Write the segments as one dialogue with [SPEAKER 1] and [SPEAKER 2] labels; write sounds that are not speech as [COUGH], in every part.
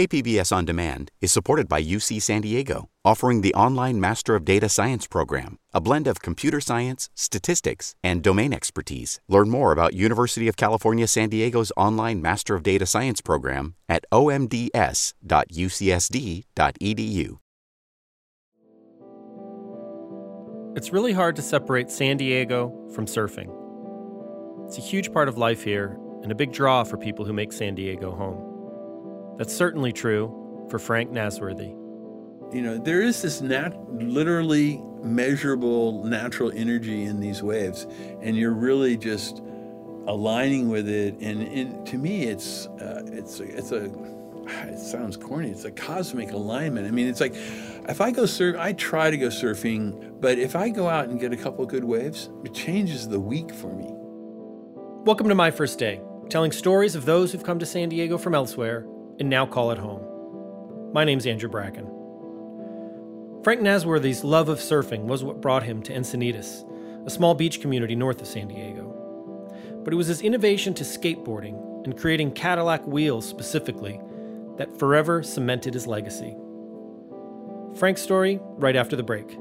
[SPEAKER 1] KPBS On Demand is supported by UC San Diego, offering the online Master of Data Science program, a blend of computer science, statistics, and domain expertise. Learn more about University of California San Diego's online Master of Data Science program at omds.ucsd.edu.
[SPEAKER 2] It's really hard to separate San Diego from surfing. It's a huge part of life here and a big draw for people who make San Diego home. That's certainly true for Frank Nasworthy.
[SPEAKER 3] You know, there is this nat- literally measurable natural energy in these waves, and you're really just aligning with it. And, and to me, it's uh, it's it's a it sounds corny. It's a cosmic alignment. I mean, it's like if I go surf, I try to go surfing, but if I go out and get a couple good waves, it changes the week for me.
[SPEAKER 2] Welcome to my first day, telling stories of those who've come to San Diego from elsewhere and now call it home. My name's Andrew Bracken. Frank Nasworthy's love of surfing was what brought him to Encinitas, a small beach community north of San Diego. But it was his innovation to skateboarding and creating Cadillac wheels specifically that forever cemented his legacy. Frank's story right after the break.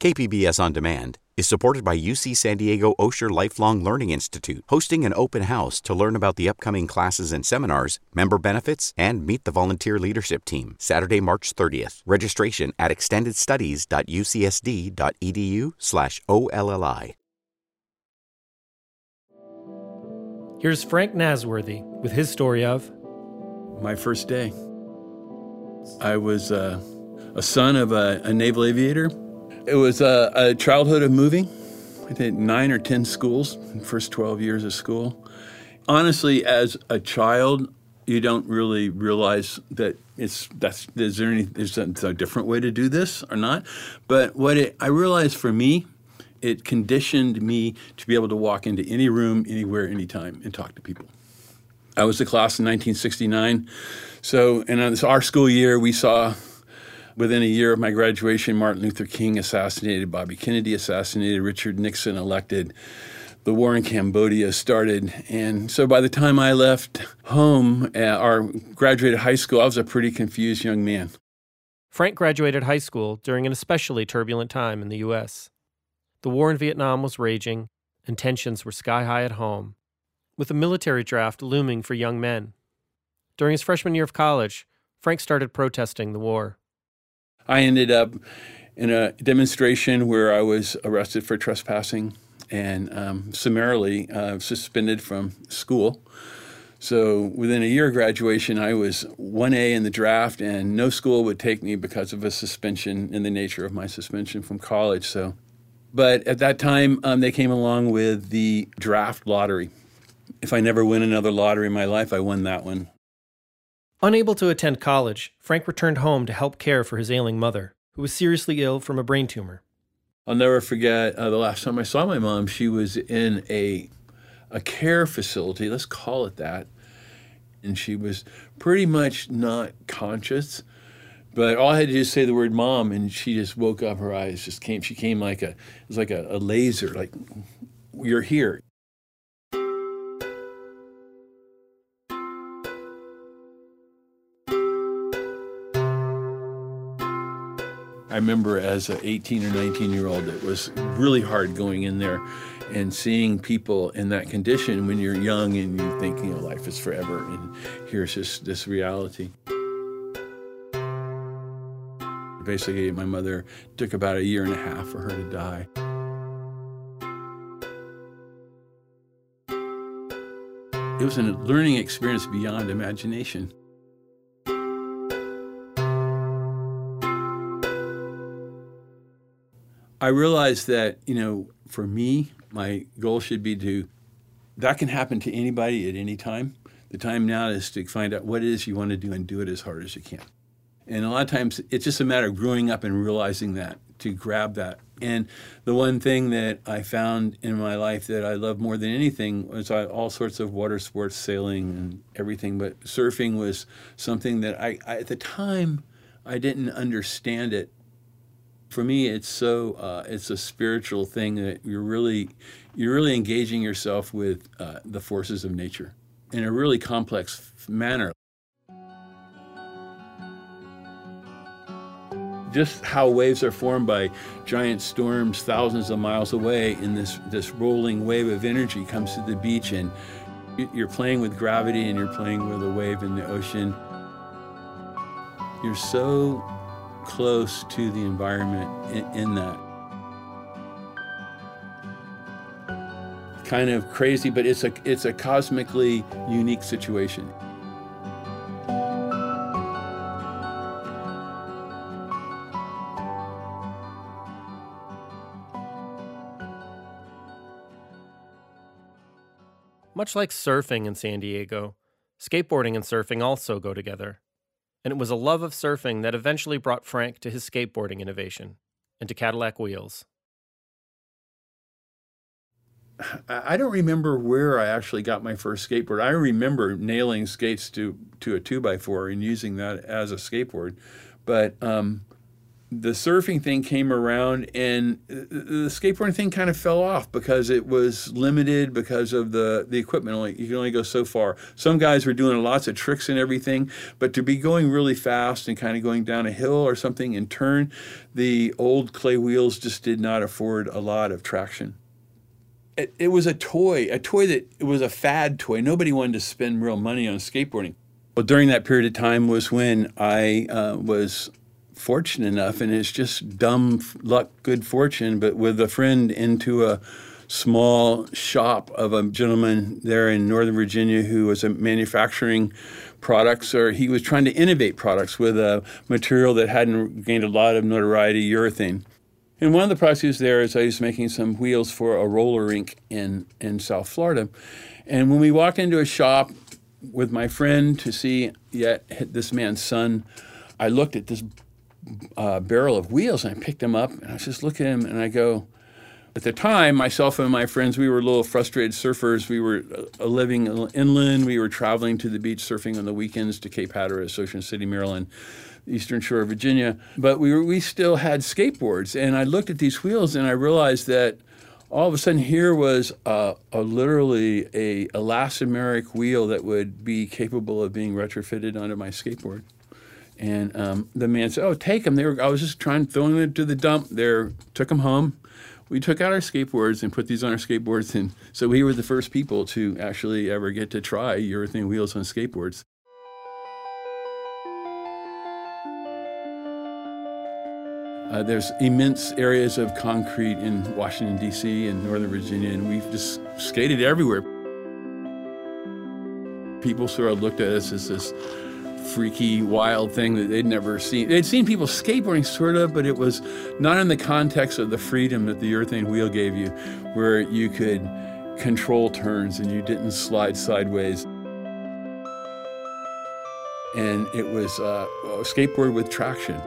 [SPEAKER 1] KPBS On Demand is supported by UC San Diego Osher Lifelong Learning Institute, hosting an open house to learn about the upcoming classes and seminars, member benefits, and meet the volunteer leadership team. Saturday, March 30th. Registration at extendedstudies.ucsd.edu/olli.
[SPEAKER 2] Here's Frank Nasworthy with his story of
[SPEAKER 3] my first day. I was uh, a son of a, a naval aviator it was a, a childhood of moving. I did nine or 10 schools, in first 12 years of school. Honestly, as a child, you don't really realize that it's that's is there any is a, different way to do this or not but what it, i realized for me it conditioned me to be able to walk into any room anywhere anytime and talk to people i was the class in 1969 so in our school year we saw Within a year of my graduation, Martin Luther King assassinated, Bobby Kennedy assassinated, Richard Nixon elected. The war in Cambodia started. And so by the time I left home uh, or graduated high school, I was a pretty confused young man.
[SPEAKER 2] Frank graduated high school during an especially turbulent time in the U.S. The war in Vietnam was raging, and tensions were sky high at home, with a military draft looming for young men. During his freshman year of college, Frank started protesting the war.
[SPEAKER 3] I ended up in a demonstration where I was arrested for trespassing and um, summarily uh, suspended from school. So within a year of graduation, I was 1A in the draft, and no school would take me because of a suspension in the nature of my suspension from college. So, but at that time, um, they came along with the draft lottery. If I never win another lottery in my life, I won that one.
[SPEAKER 2] Unable to attend college, Frank returned home to help care for his ailing mother, who was seriously ill from a brain tumor.
[SPEAKER 3] I'll never forget uh, the last time I saw my mom. She was in a a care facility, let's call it that, and she was pretty much not conscious. But all I had to do is say the word "mom," and she just woke up. Her eyes just came. She came like a it was like a, a laser. Like you're here. I remember as an 18 or 19 year old, it was really hard going in there and seeing people in that condition when you're young and you think, you know, life is forever, and here's this, this reality. Basically, my mother took about a year and a half for her to die. It was a learning experience beyond imagination. I realized that, you know, for me, my goal should be to, that can happen to anybody at any time. The time now is to find out what it is you want to do and do it as hard as you can. And a lot of times it's just a matter of growing up and realizing that, to grab that. And the one thing that I found in my life that I love more than anything was uh, all sorts of water sports, sailing, and everything. But surfing was something that I, I at the time, I didn't understand it for me, it's so uh, it's a spiritual thing that you're really you're really engaging yourself with uh, the forces of nature, in a really complex manner. Just how waves are formed by giant storms thousands of miles away in this, this rolling wave of energy comes to the beach and you're playing with gravity and you're playing with a wave in the ocean. You're so close to the environment in, that. Kind of crazy, but it's a, it's a cosmically unique situation.
[SPEAKER 2] Much like surfing in San Diego, skateboarding and surfing also go together. And it was a love of surfing that eventually brought Frank to his skateboarding innovation and to Cadillac wheels.
[SPEAKER 3] I don't remember where I actually got my first skateboard. I remember nailing skates to, to a two by four and using that as a skateboard. But um, the surfing thing came around and the skateboarding thing kind of fell off because it was limited because of the, the equipment. Only you can only go so far. Some guys were doing lots of tricks and everything but to be going really fast and kind of going down a hill or something and turn the old clay wheels just did not afford a lot of traction. It, it was a toy a toy that it was a fad toy. Nobody wanted to spend real money on skateboarding. Well during that period of time was when i uh, was fortunate enough, and it's just dumb luck, good fortune, but with a friend into a small shop of a gentleman there in Northern Virginia who was manufacturing products or he was trying to innovate products with a material that hadn't gained a lot of notoriety, urethane. And one of the products he was there is I was making some wheels for a roller rink in, in South Florida. And when we walked into a shop with my friend to see yet this man's son, I looked at this uh, barrel of wheels and I picked them up and I just looking at him and I go, at the time, myself and my friends, we were little frustrated surfers. We were uh, living inland. We were traveling to the beach surfing on the weekends to Cape Hatteras, Ocean City, Maryland, Eastern Shore of Virginia. But we, were, we still had skateboards. And I looked at these wheels and I realized that all of a sudden here was a literally a elastomeric wheel that would be capable of being retrofitted onto my skateboard. And um, the man said, "Oh, take them." They were. I was just trying throwing them to the dump. There, took them home. We took out our skateboards and put these on our skateboards, and so we were the first people to actually ever get to try urethane wheels on skateboards. Uh, there's immense areas of concrete in Washington, D.C. and Northern Virginia, and we've just skated everywhere. People sort of looked at us as this freaky, wild thing that they'd never seen. They'd seen people skateboarding, sort of, but it was not in the context of the freedom that the urethane wheel gave you, where you could control turns and you didn't slide sideways. And it was uh, a skateboard with traction.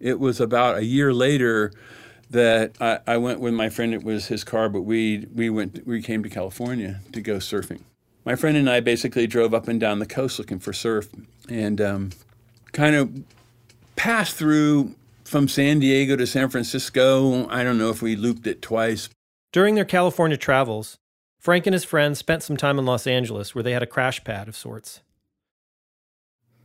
[SPEAKER 3] It was about a year later that I, I, went with my friend. It was his car, but we we went we came to California to go surfing. My friend and I basically drove up and down the coast looking for surf, and um, kind of passed through from San Diego to San Francisco. I don't know if we looped it twice.
[SPEAKER 2] During their California travels, Frank and his friends spent some time in Los Angeles, where they had a crash pad of sorts.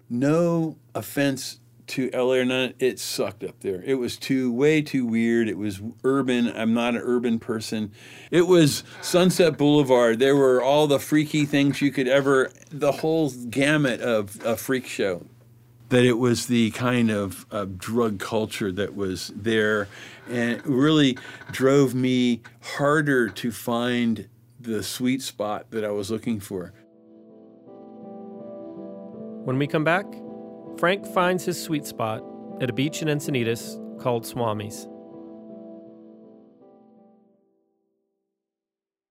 [SPEAKER 3] No offense to LA or not, it sucked up there. It was too way too weird. It was urban. I'm not an urban person. It was Sunset Boulevard. There were all the freaky things you could ever the whole gamut of a freak show. That it was the kind of uh, drug culture that was there, and it really drove me harder to find the sweet spot that I was looking for.
[SPEAKER 2] When we come back, Frank finds his sweet spot at a beach in Encinitas called Swami's.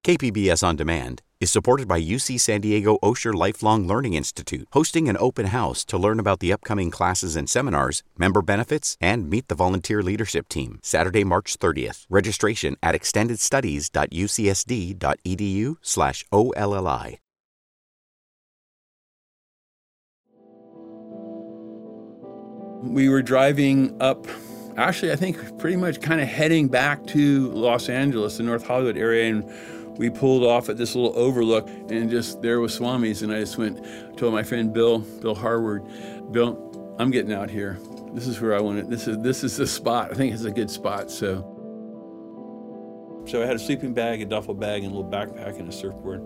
[SPEAKER 1] KPBS On Demand is supported by UC San Diego Osher Lifelong Learning Institute, hosting an open house to learn about the upcoming classes and seminars, member benefits, and meet the volunteer leadership team. Saturday, March 30th. Registration at extendedstudies.ucsd.edu/olli.
[SPEAKER 3] We were driving up actually, I think pretty much kind of heading back to Los Angeles, the North Hollywood area, and we pulled off at this little overlook, and just there was Swami's, and I just went, told my friend Bill, Bill Harward, Bill, I'm getting out here. This is where I want it. This is this is the spot. I think it's a good spot. So, so I had a sleeping bag, a duffel bag, and a little backpack and a surfboard.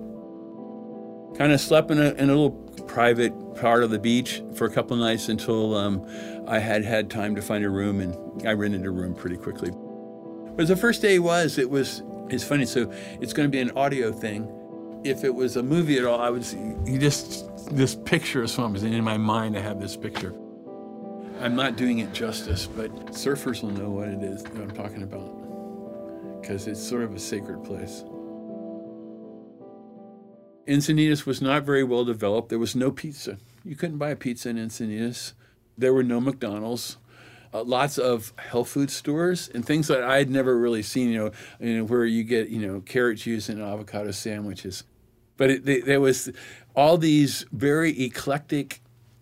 [SPEAKER 3] Kind of slept in a, in a little private part of the beach for a couple nights until um, I had had time to find a room, and I rented a room pretty quickly. But the first day was, it was, it's funny. So it's going to be an audio thing. If it was a movie at all, I would see, you just this picture of and in my mind I have this picture. I'm not doing it justice, but surfers will know what it is that I'm talking about because it's sort of a sacred place. Encinitas was not very well developed. There was no pizza. You couldn't buy a pizza in Encinitas. There were no McDonald's. Uh, lots of health food stores and things that I had never really seen, you know, you know where you get, you know, carrot juice and avocado sandwiches. But it, they, there was all these very eclectic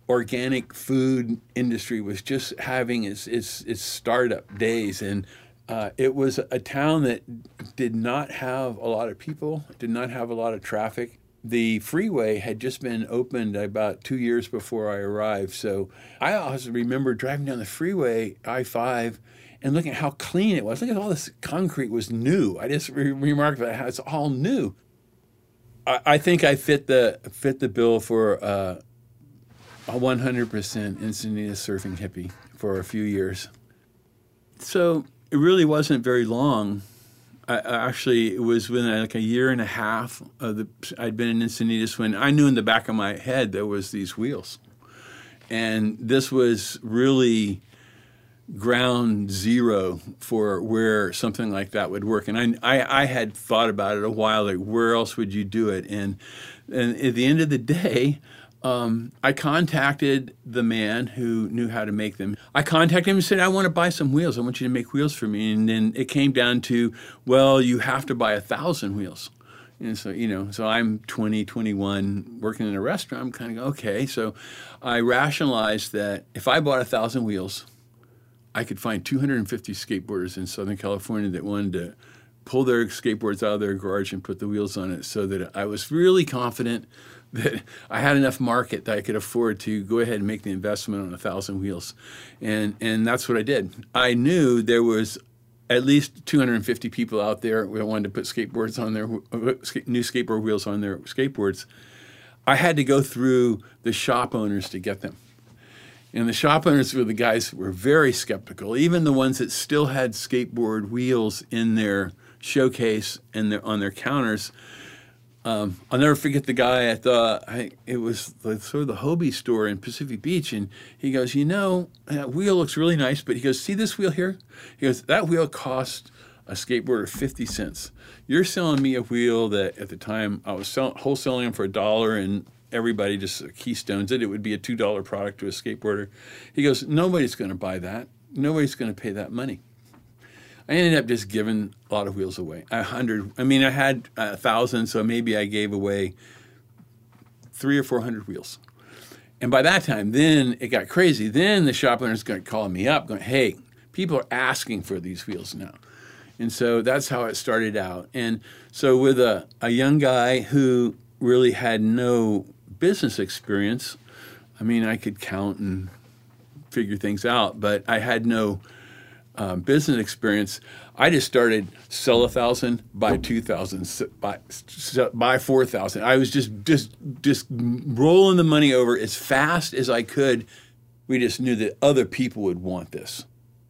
[SPEAKER 3] organic food industry was just having its its, its startup days, and uh, it was a town that did not have a lot of people, did not have a lot of traffic. The freeway had just been opened about two years before I arrived, so I always remember driving down the freeway, I five, and looking at how clean it was. Look at all this concrete was new. I just re- remarked that how it's all new. I, I think I fit the fit the bill for. Uh, a 100% Encinitas surfing hippie for a few years. So it really wasn't very long. I, actually, it was within uh, like a year and a half of the. I'd been in Encinitas when I knew in the back of my head there was these wheels, and this was really ground zero for where something like that would work. And I, I, I had thought about it a while. Like, where else would you do it? And and at the end of the day, um, I contacted the man who knew how to make them. I contacted him and said, I want to buy some wheels. I want you to make wheels for me. And then it came down to, well, you have to buy a thousand wheels. And so, you know, so I'm 20, 21, working in a restaurant. I'm kind of, okay. So I rationalized that if I bought a thousand wheels, I could find 250 skateboarders in Southern California that wanted to pull their skateboards out of their garage and put the wheels on it so that I was really confident that I had enough market that I could afford to go ahead and make the investment on a thousand wheels, and and that's what I did. I knew there was at least 250 people out there who wanted to put skateboards on their uh, new skateboard wheels on their skateboards. I had to go through the shop owners to get them. And the shop owners were the guys who were very skeptical, even the ones that still had skateboard wheels in their showcase and their, on their counters um, I'll never forget the guy at the, I, it was the, sort of the Hobie store in Pacific Beach. And he goes, You know, that wheel looks really nice, but he goes, See this wheel here? He goes, That wheel cost a skateboarder 50 cents. You're selling me a wheel that at the time I was sell- wholesaling them for a dollar and everybody just keystones it. It would be a $2 product to a skateboarder. He goes, Nobody's going to buy that. Nobody's going to pay that money. I ended up just giving a lot of wheels away. A hundred. I mean, I had a thousand, so maybe I gave away three or four hundred wheels. And by that time, then it got crazy. Then the shop owner's going to call me up, going, "Hey, people are asking for these wheels now." And so that's how it started out. And so with a, a young guy who really had no business experience, I mean, I could count and figure things out, but I had no um, business experience, I just started sell a thousand, buy two thousand, buy buy four thousand. I was just just just rolling the money over as fast as I could. We just knew that other people would want this.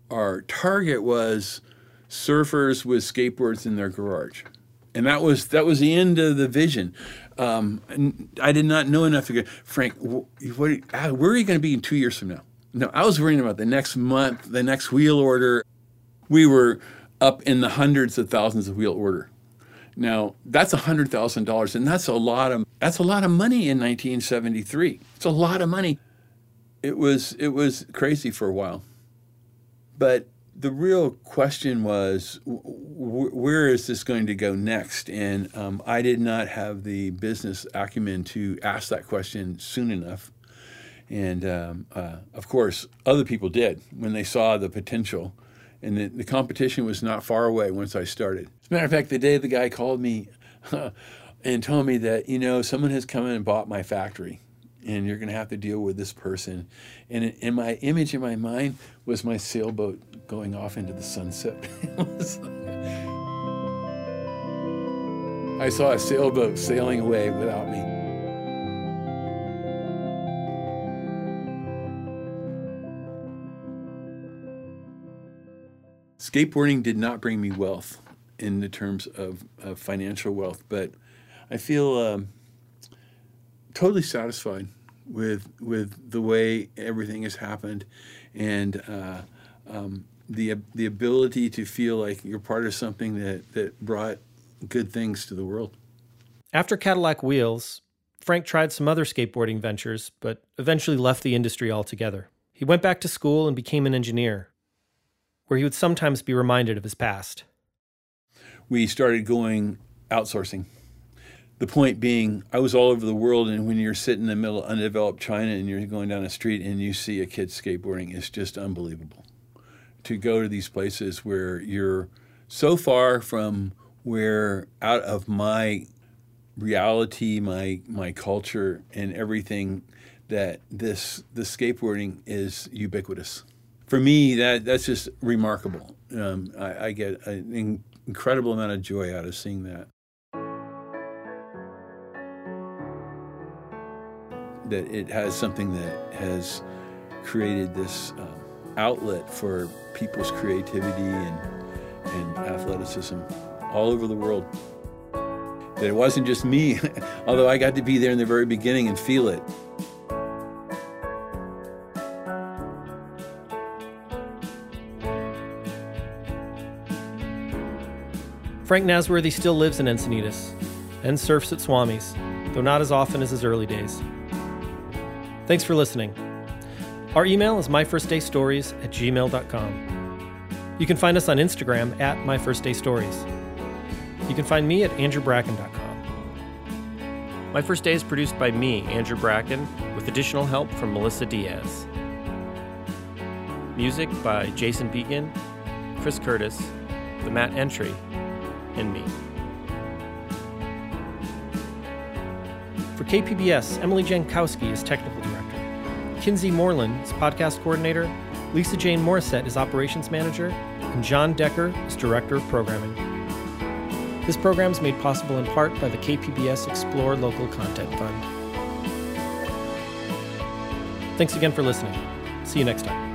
[SPEAKER 3] Our target was surfers with skateboards in their garage, and that was that was the end of the vision. Um, I did not know enough to go, Frank. What, where are you going to be in two years from now? No, I was worrying about the next month, the next wheel order. We were up in the hundreds of thousands of wheel order. Now that's hundred thousand dollars, and that's a lot of that's a lot of money in 1973. It's a lot of money. It was it was crazy for a while, but the real question was where is this going to go next? And um, I did not have the business acumen to ask that question soon enough. And um, uh, of course, other people did when they saw the potential. And the, the competition was not far away once I started. As a matter of fact, the day the guy called me [LAUGHS] and told me that, you know, someone has come in and bought my factory and you're going to have to deal with this person. And in my image in my mind was my sailboat going off into the sunset. [LAUGHS] I saw a sailboat sailing away without me. Skateboarding did not bring me wealth in the terms of, of financial wealth, but I feel um, totally satisfied with with the way everything has happened, and uh, um, the the ability to feel like you're part of something that that brought good things to the world.
[SPEAKER 2] After Cadillac Wheels, Frank tried some other skateboarding ventures, but eventually left the industry altogether. He went back to school and became an engineer, where he would sometimes be reminded of his past.
[SPEAKER 3] We started going outsourcing the point being, I was all over the world, and when you're sitting in the middle of undeveloped China and you're going down a street and you see a kid skateboarding, it's just unbelievable. To go to these places where you're so far from where out of my reality, my my culture, and everything that this the skateboarding is ubiquitous. For me, that that's just remarkable. Um, I, I get an incredible amount of joy out of seeing that. that it has something that has created this um, outlet for people's creativity and, and athleticism all over the world. That it wasn't just me, [LAUGHS] although I got to be there in the very beginning and feel it.
[SPEAKER 2] Frank Nasworthy still lives in Encinitas and surfs at Swami's, though not as often as his early days. Thanks for listening. Our email is myfirstdaystories at gmail.com. You can find us on Instagram at myfirstdaystories. You can find me at andrewbracken.com. My First Day is produced by me, Andrew Bracken, with additional help from Melissa Diaz. Music by Jason Began, Chris Curtis, the Matt Entry, and me. For KPBS, Emily Jankowski is technical director. Kinsee Morlan is podcast coordinator, Lisa Jane Morissette is operations manager, and John Decker is director of programming. This program is made possible in part by the KPBS Explore Local Content Fund. Thanks again for listening. See you next time.